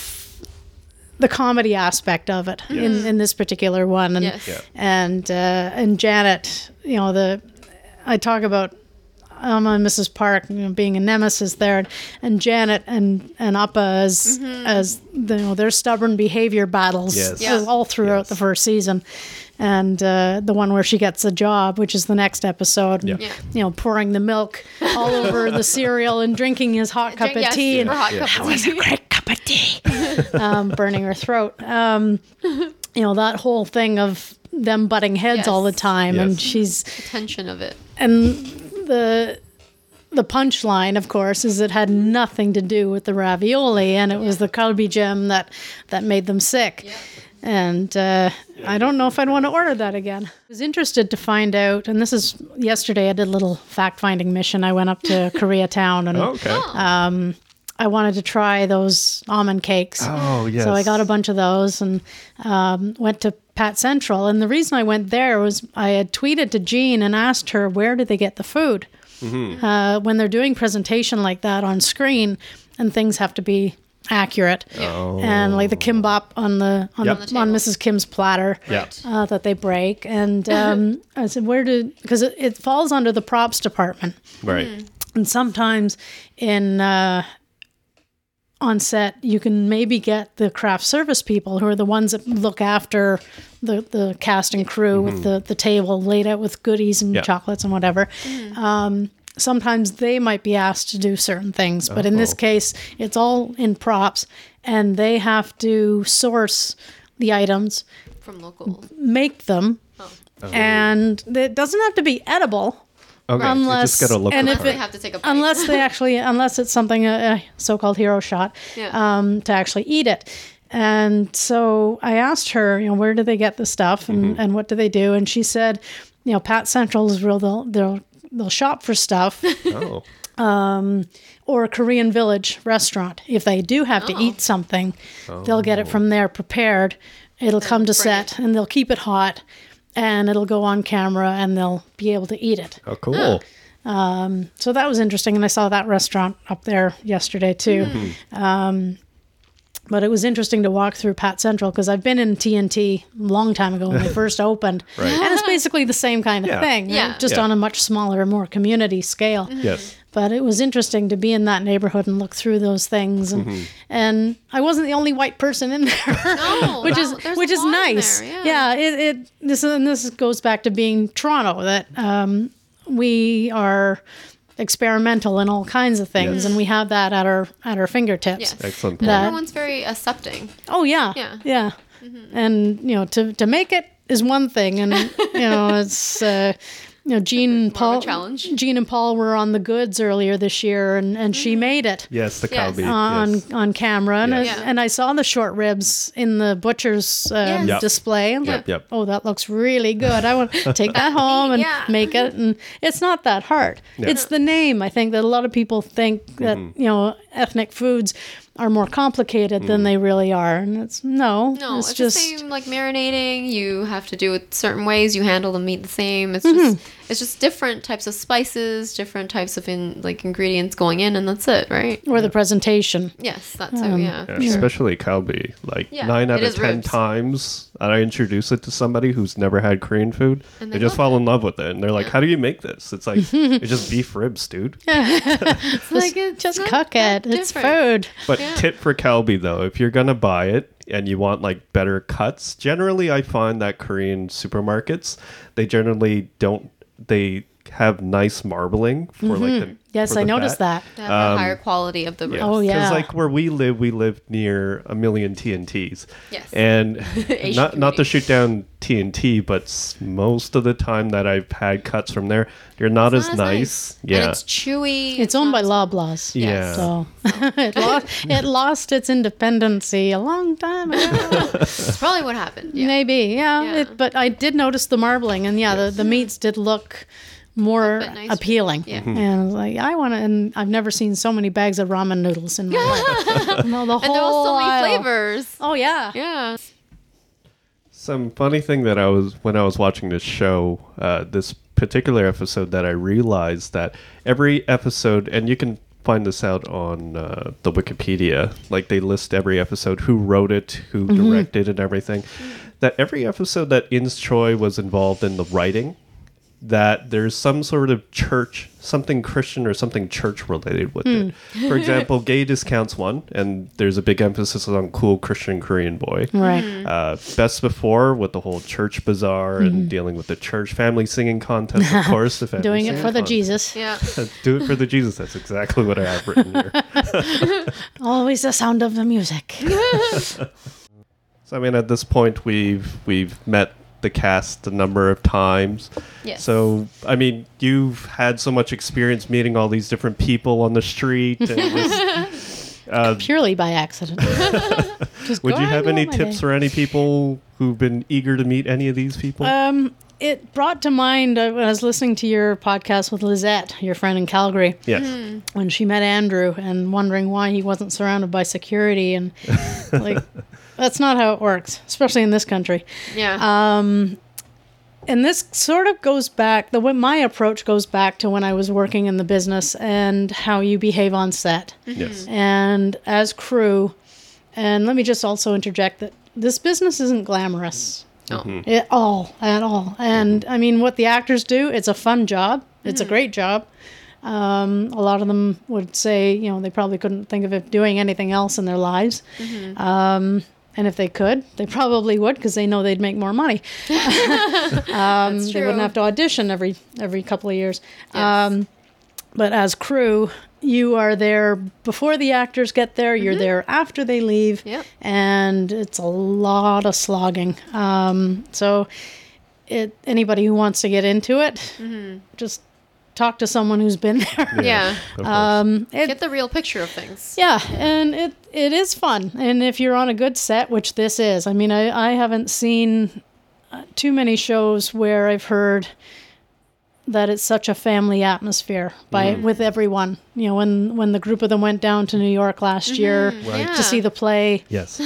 the comedy aspect of it in, in this particular one, and Yes. Yeah. and uh, and Janet, you know the I talk about Amma and Mrs. Park you know, being a nemesis there, and, and Janet and and Appa as as the, you know their stubborn behavior battles Yes. Yeah. all throughout Yes. the first season, and uh, the one where she gets a job, which is the next episode, and, Yeah. Yeah. you know pouring the milk all over the *laughs* cereal and drinking his hot cup Drink- of yes, tea, and super hot Yeah. cup of tea. great cup of tea, um, burning her throat. Um, you know that whole thing of them butting heads Yes. all the time, and she's The tension of it. and the the punchline, of course, is it had nothing to do with the ravioli, and it was the kalbi jjim that that made them sick. And uh, I don't know if I'd want to order that again. I was interested to find out, and this is yesterday. I did a little fact finding mission. I went up to *laughs* Koreatown and Okay. I wanted to try those almond cakes. Oh, yes. So I got a bunch of those and um, went to PAT Central. And the reason I went there was I had tweeted to Jean and asked her where did they get the food. Mm-hmm. Uh, when they're doing presentation like that on screen, and things have to be accurate, oh. and like the kimbap on the on, Yep. the, on Mrs. Kim's platter Yeah. uh, that they break. And *laughs* um, I said, where did because it, it falls under the props department. Right. And sometimes in uh, on set, you can maybe get the craft service people who are the ones that look after the, the cast and crew with the, the table laid out with goodies and Yeah. chocolates and whatever. Um, sometimes they might be asked to do certain things, but in this Oh. case, it's all in props, and they have to source the items, From local. make them, and it doesn't have to be edible Okay. Unless- you just gotta look and the if they it- have to take a bite. unless they actually *laughs* unless it's something a, a so-called hero shot Yeah. um, to actually eat it and so i asked her you know where do they get the stuff and, and what do they do and she said you know PAT Central is real they'll, they'll they'll shop for stuff *laughs* Oh, or a Korean village restaurant. If they do have to eat something, they'll get it from there prepared. It'll come to bring set and they'll keep it hot and it'll go on camera and they'll be able to eat it. oh, cool. So that was interesting. And I saw that restaurant up there yesterday too. Um, but it was interesting to walk through PAT Central because I've been in T&T a long time ago when they *laughs* first opened. Right. And it's basically the same kind of Yeah. thing, right? Yeah. just Yeah. on a much smaller, more community scale. Yes. But it was interesting to be in that neighborhood and look through those things, and Mm-hmm. and I wasn't the only white person in there, *laughs* No, *laughs* which that- is there's which is nice. there, yeah. it, it this and this goes back to being Toronto that um, we are experimental in all kinds of things, Yes. and we have that at our at our fingertips. Yes. Excellent. And That- everyone's very accepting. Oh yeah, Yeah. yeah. And you know, to to make it is one thing, and you know, *laughs* it's uh, you know, Jean and more of a Paul. challenge. Jean and Paul were on the goods earlier this year, and and she Mm-hmm. made it Yes, the Yes. kalbi. on yes. on camera, and Yes. I, Yeah. and I saw the short ribs in the butcher's um, Yes. Yep. display. I'm Yep, like, yep. oh, that looks really good. I want to *laughs* take that home and Yeah. make it, and it's not that hard. It's the name. I think that a lot of people think that Mm-hmm. you know ethnic foods are more complicated than they really are, and it's no, No, it's, it's, just the same like marinating. You have to do it certain ways. You handle the meat the same. It's Mm-hmm. just it's just different types of spices, different types of in like ingredients going in, and that's it, right? or the presentation. Yes, that's it. Yeah, Yeah, sure. Especially kalbi. Like Yeah, nine out of ten ribs. times I introduce it to somebody who's never had Korean food, And they, they just love fall in love with it. And they're like, How do you make this? It's like *laughs* it's just beef ribs, dude. *laughs* It's like it's Just cook that it. It's food. But Yeah. Tip for kalbi though, if you're gonna buy it and you want like better cuts, generally I find that Korean supermarkets they generally don't they have nice marbling for like the Mm-hmm. Yes, for I noticed fat. that. They have a higher quality of the ribs. Oh, yeah. Because like where we live, we live near a million T&Ts. Yes. And *laughs* not not to shoot down T&T, but most of the time that I've had cuts from there, they're not as Not as nice. And it's chewy. It's owned by not- Loblaws. Yeah. So *laughs* it, lost, it lost its independency a long time ago. That's probably what happened. Yeah. Maybe, yeah. Yeah. It, but I did notice the marbling, and yeah, the, the meats did look more bit nicer. appealing. Yeah. Mm-hmm. And I was like, I want to, and I've never seen so many bags of ramen noodles in my life. *laughs* no, the whole And there was so many aisle. flavors. Oh yeah. Yeah. Some funny thing that I was when I was watching this show, uh, this particular episode, that I realized that every episode, and you can find this out on uh, the Wikipedia, like they list every episode, who wrote it, who directed, and everything. That every episode that Ins Choi was involved in the writing, that there's some sort of church, something Christian or something church related with it. Hmm. For *laughs* example, Gay Discounts one, and there's a big emphasis on cool Christian Korean boy Right. Hmm. uh, best before with the whole church bazaar and hmm. dealing with the church family singing contest, of *laughs* course. The family Doing it singing for the. Jesus. Yeah. *laughs* Do it for the Jesus. That's exactly what I have written here. Always the sound of the music. So I mean, at this point, we've we've met the cast a number of times. Yes. So I mean, you've had so much experience meeting all these different people on the street. And *laughs* just, uh, Purely by accident. *laughs* Just would you have any tips day. for any people who've been eager to meet any of these people? Um, it brought to mind uh, when I was listening to your podcast with Lizette, your friend in Calgary. yes. when she met Andrew and wondering why he wasn't surrounded by security and *laughs* like that's not how it works, especially in this country. Yeah. Uh, And this sort of goes back the way my approach goes back to when I was working in the business and how you behave on set Yes. and as crew. And let me just also interject that this business isn't glamorous no. at all at all and i mean what the actors do it's a fun job it's a great job um, a lot of them would say you know they probably couldn't think of it doing anything else in their lives um, and if they could they probably would because they know they'd make more money. *laughs* *laughs* That's they wouldn't have to audition every every couple of years. Yes. um, but as crew you are there before the actors get there you're there after they leave Yep. and it's a lot of slogging. Um, so it anybody who wants to get into it just talk to someone who's been *laughs* there yeah. Of um, it, Get the real picture of things. yeah, and it it is fun. And if you're on a good set, which this is, I mean, I, I haven't seen uh, too many shows where I've heard that it's such a family atmosphere by with everyone. You know, when when the group of them went down to New York last year Yeah. to see the play, Yes.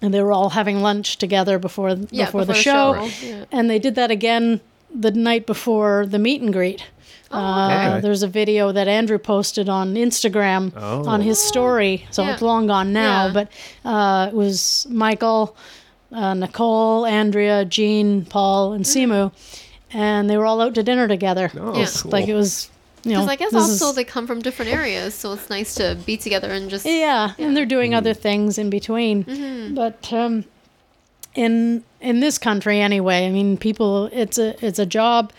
and they were all having lunch together before Yeah, before, the show, show. Yeah. and they did that again the night before the meet and greet. Uh, Okay. There's a video that Andrew posted on Instagram Oh. on his story, so Yeah. it's long gone now. Yeah. But uh, it was Michael, uh, Nicole, Andrea, Jean, Paul, and Mm-hmm. Simu, and they were all out to dinner together. Oh, Yeah. cool. Like it was, you know, Because I guess also is- they come from different areas, so it's nice to be together and just yeah, and they're doing other things in between. Mm-hmm. But um, in in this country anyway, I mean, people, it's a it's a job.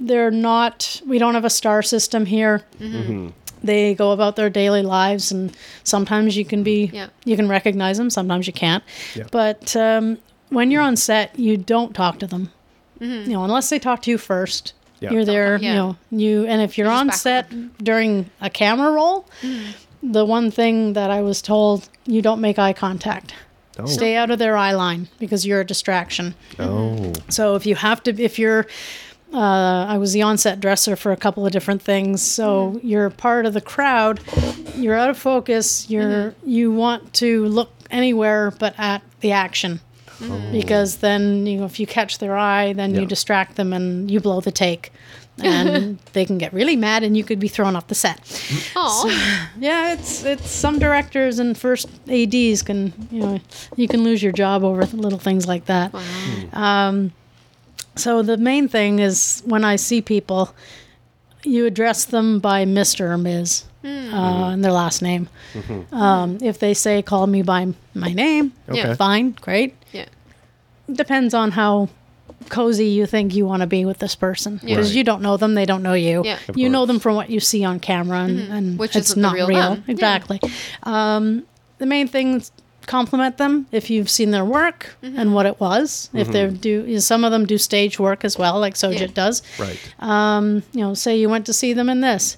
They're not. We don't have a star system here. Mm-hmm. They go about their daily lives, and sometimes you can be Yeah. you can recognize them, sometimes you can't. Yeah. But um, when you're on set, you don't talk to them. Mm-hmm. You know, unless they talk to you first. Yeah. You're there, Yeah. you know, you and if you're You're on just set during a camera roll, Mm-hmm. the one thing that I was told, you don't make eye contact. Oh. Stay out of their eye line because you're a distraction. Oh. So if you have to, if you're, uh, I was the on-set dresser for a couple of different things. So mm-hmm. you're part of the crowd. You're out of focus. You're mm-hmm. you want to look anywhere but at the action, mm-hmm. because then you know if you catch their eye, then Yeah. you distract them and you blow the take. And *laughs* they can get really mad, and you could be thrown off the set. oh, Yeah, it's it's some directors and first ads can you know you can lose your job over little things like that. Um, so the main thing is when I see people, you address them by Mister or Ms. Uh, and their last name. Um, if they say call me by my name, Yeah. fine, great. yeah, Depends on how cozy you think you want to be with this person because Right. you don't know them, they don't know you. Yeah. Of You know them from what you see on camera, and, and Which it's isn't the real real. them. Yeah. Exactly. Um, the main thing is compliment them if you've seen their work Mm-hmm. and what it was. If they do, some of them do stage work as well, like Sugith Yeah. does. Right. You know, say you went to see them in this.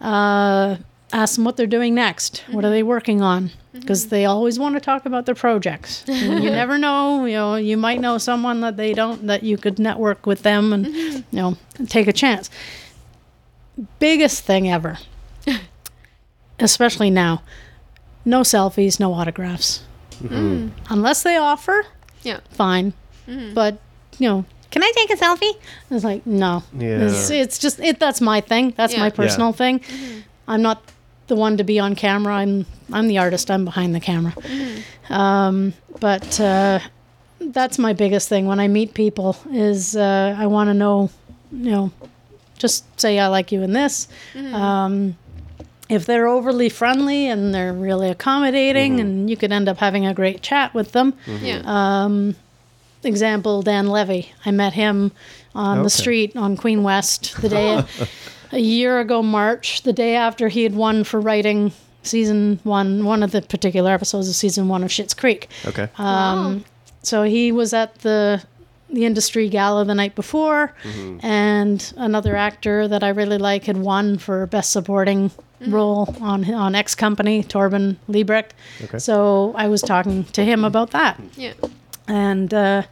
Uh, ask them what they're doing next. What are they working on? Because they always want to talk about their projects. *laughs* You never know. You know, you might know someone that they don't that you could network with them and mm-hmm. you know take a chance. Biggest thing ever, *laughs* especially now. No selfies, no autographs. Mm-hmm. Mm. Unless they offer, yeah. fine. Mm-hmm. But you know, can I take a selfie? It's like no. Yeah. It's, it's just it. That's my thing. That's Yeah. my Yeah. personal thing. I'm not the one to be on camera. I'm I'm the artist. I'm behind the camera. Um, but uh, that's my biggest thing when I meet people is uh, I want to know, you know, just say I like you in this. Um, if they're overly friendly and they're really accommodating, and you could end up having a great chat with them Yeah. Uh, example Dan Levy. I met him on Okay. the street on Queen West the day *laughs* a year ago March, the day after he had won for writing season 1 one of the particular episodes of season 1 of Schitt's Creek. Okay. Um, wow. So he was at the the industry gala the night before mm-hmm. and another actor that I really like had won for best supporting mm. role on on X Company, Torben Liebrecht. Okay. So I was talking to him about that yeah. and uh,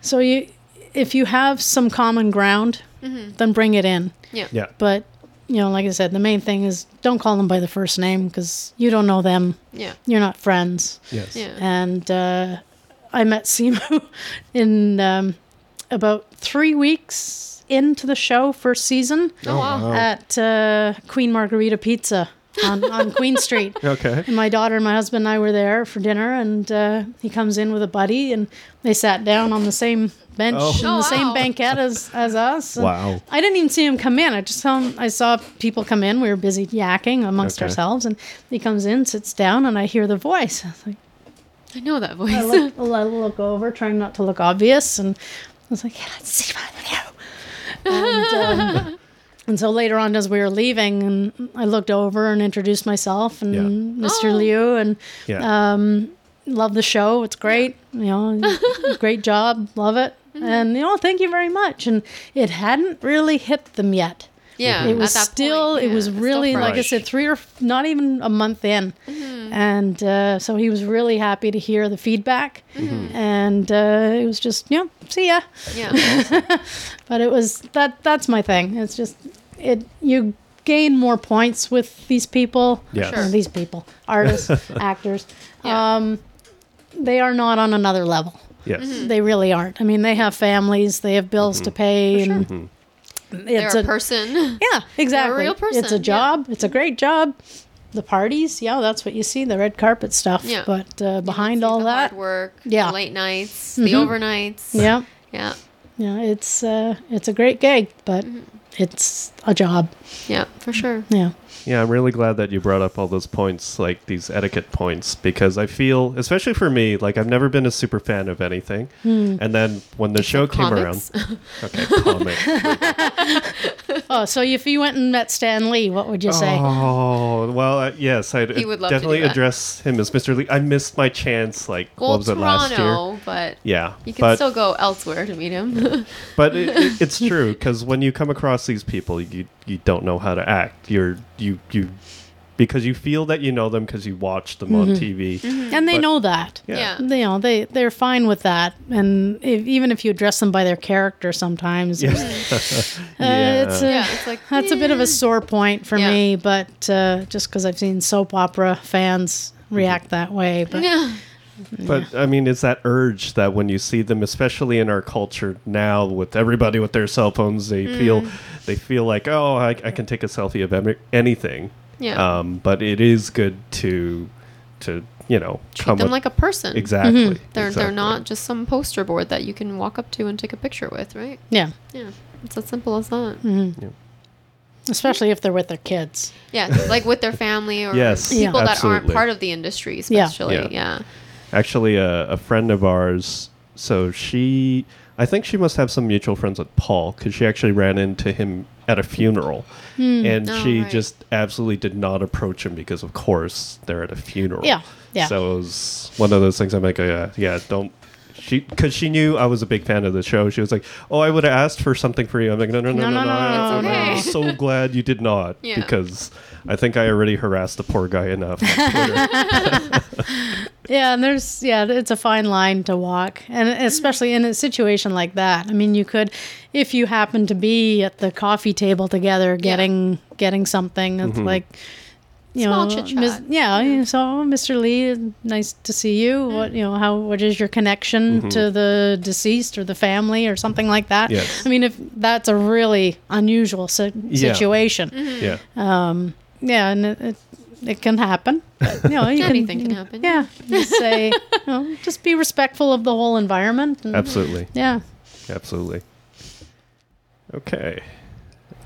so you if you have some common ground then bring it in Yeah. yeah. but you know like i said the main thing is don't call them by the first name because you don't know them Yeah. you're not friends Yes. Yeah. and uh, i met simu *laughs* in um, about three weeks into the show first season Oh, wow. at uh, queen Margherita pizza on, on queen street *laughs* Okay. and my daughter and my husband and I were there for dinner, and uh, he comes in with a buddy, and they sat down on the same bench Oh. in Oh, the same wow. banquette as, as us. And Wow. I didn't even see him come in. I just saw him, I saw people come in. We were busy yakking amongst Okay. ourselves, and he comes in, sits down, and I hear the voice. I was like, I know that voice. I look, I look over, trying not to look obvious, and I was like, yeah, let's see what and, um, and so later on, as we were leaving, and I looked over and introduced myself and Yeah. Mr. Oh. Liu, and Yeah. love the show. It's great. You know, great job. Love it. And, you know, thank you very much. And it hadn't really hit them yet. Yeah, it was at that still point, it was really like I said, three or f- not even a month in, Mm-hmm. and uh, so he was really happy to hear the feedback, Mm-hmm. and uh, it was just yeah, see ya. Yeah. *laughs* But it was that that's my thing. It's just it you gain more points with these people. Yeah, or these people, artists, *laughs* actors. Yeah. Um, they are not on another level. Yes. Mm-hmm. They really aren't. I mean, they have families, they have bills to pay, and They're it's a person. yeah, exactly. A real person, It's a yeah. job. It's a great job. The parties, yeah, that's what you see, the red carpet stuff. Yeah. But uh, behind See all the that, hard work, Yeah. the late nights, the overnights. yeah, Yeah. yeah, it's uh, it's a great gig, but Mm-hmm. it's a job. Yeah, for sure. Yeah. Yeah, I'm really glad that you brought up all those points, like these etiquette points, because I feel, especially for me, like I've never been a super fan of anything. Hmm. And then when the show came Comics. around, *laughs* okay, comic. *laughs* Oh, so if you went and met Stan Lee, what would you say? Oh well, uh, yes, I'd He would love to definitely do that. address him as Mr. Lee. I missed my chance. Like, well, what was it last year? Toronto, but Yeah, you can but still go elsewhere to meet him. *laughs* but it, it, it's true because when you come across these people, you you don't know how to act. You're you you because you feel that you know them because you watch them on TV. And they but- know that. Yeah. yeah. You know, they they're fine with that, and if, even if you address them by their character, sometimes Yeah. it's, *laughs* uh, Yeah. it's a, Yeah, it's like, that's a bit of a sore point for Yeah. me. But uh, just because I've seen soap opera fans react that way, but Yeah. But I mean, it's that urge that when you see them, especially in our culture now, with everybody with their cell phones, they Mm. feel they feel like, oh, I, I can take a selfie of em- anything. Yeah. Um, but it is good to to you know Treat come them with like a person. exactly. They're they're not just some poster board that you can walk up to and take a picture with, right? yeah, Yeah. It's as simple as that. Mm-hmm. especially if they're with their kids. Yeah, like with their family or Yes, people that aren't part of the industry, Yeah. especially. Yeah. Yeah. Actually, a, a friend of ours. So she, I think she must have some mutual friends with Paul because she actually ran into him at a funeral, hmm. and Oh, she right. just absolutely did not approach him because, of course, they're at a funeral. Yeah, yeah. So it was one of those things. I'm like, oh, yeah, yeah, don't. She, because she knew I was a big fan of the show. She was like, "Oh, I would have asked for something for you." I'm like, "No, no, no, no, no, no, no, no, no, I'm so glad you did not *laughs* Yeah. because I think I already harassed the poor guy enough on *laughs* Yeah, and there's yeah, it's a fine line to walk, and especially in a situation like that. I mean, you could, if you happen to be at the coffee table together, getting getting something. It's mm-hmm. like, you Small know, chit-chat. Mis- yeah. you- So, Mr. Lee, nice to see you. Mm-hmm. What you know, how what is your connection mm-hmm. to the deceased or the family or something like that? Yes. I mean, if that's a really unusual si- Yeah. situation, yeah. Um, yeah, and it, it, it can happen. But, you know, you *laughs* Anything can, can happen. Yeah, just say, you know, just be respectful of the whole environment. And, Absolutely. yeah, Absolutely. Okay.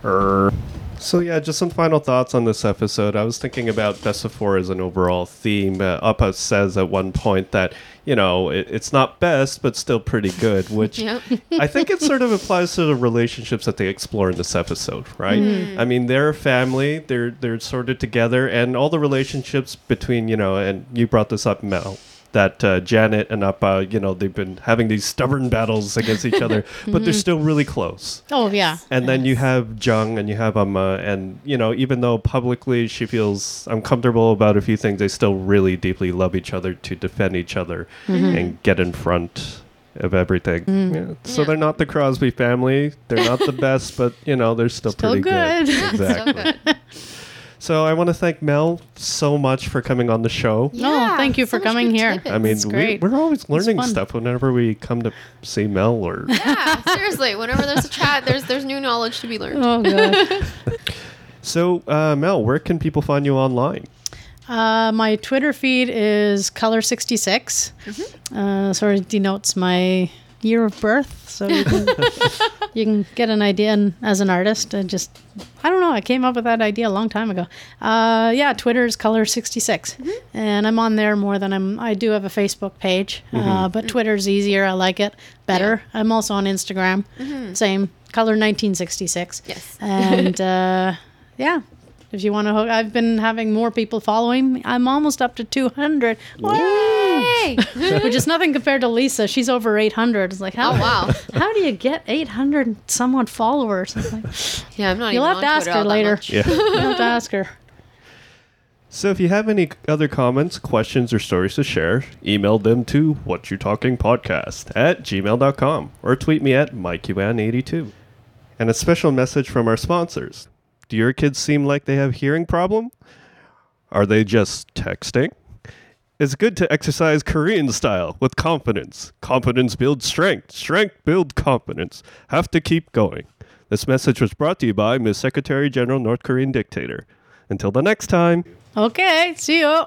Er, so yeah, just some final thoughts on this episode. I was thinking about Best Before as an overall theme. Uh, Appa says at one point that you know it, it's not best, but still pretty good, *laughs* which Yep. I think it sort of applies to the relationships that they explore in this episode, right? Hmm. I mean, they're a family; they're they're sorted together, and all the relationships between you know, and you brought this up, Mel, that uh, Janet and Appa, you know, they've been having these stubborn battles against each other, *laughs* but they're mm-hmm. still really close. oh yeah, And then you have Jung and you have Amma, and you know, even though publicly she feels uncomfortable about a few things, they still really deeply love each other to defend each other mm-hmm. and get in front of everything. Mm. Yeah. So Yeah. they're not the Crosby family. They're not the *laughs* best, but you know, they're still, Still pretty good. good. *laughs* Yeah, Exactly. So I want to thank Mel so much for coming on the show. Yeah, thank you for much coming here. tidbits. I mean, we, we're always learning stuff whenever we come to see Mel or *laughs* yeah, seriously. Whenever there's a chat, there's there's new knowledge to be learned. Oh god. *laughs* So, uh, Mel, where can people find you online? uh, my Twitter feed is color66. Uh, sort of denotes my year of birth, so you can *laughs* you can get an idea and, as an artist. And just I don't know. I came up with that idea a long time ago. Uh, yeah, Twitter is color66, and I'm on there more than I'm. I do have a Facebook page, uh, but Twitter's easier. I like it better. I'm also on Instagram. Same color1966. Yes. and uh, yeah. If you want to hook, I've been having more people following me. I'm almost up to 200. Yay! Yay! *laughs* which is nothing compared to Lisa. She's over 800. It's like, how, Oh, wow. *laughs* how do you get 800 and somewhat followers? It's like, *laughs* Yeah, I'm not You'll even have to ask Twitter her later. Yeah. You'll have to ask her. So if you have any other comments, questions, or stories to share, email them to what you talking podcast at gmail.com or tweet me at MikeYuan82. And a special message from our sponsors. Do your kids seem like they have hearing problem? Are they just texting? It's good to exercise Korean style with confidence. Confidence builds strength. Strength builds confidence. Have to keep going. This message was brought to you by Ms. Secretary General North Korean Dictator. Until the next time. Okay, see you.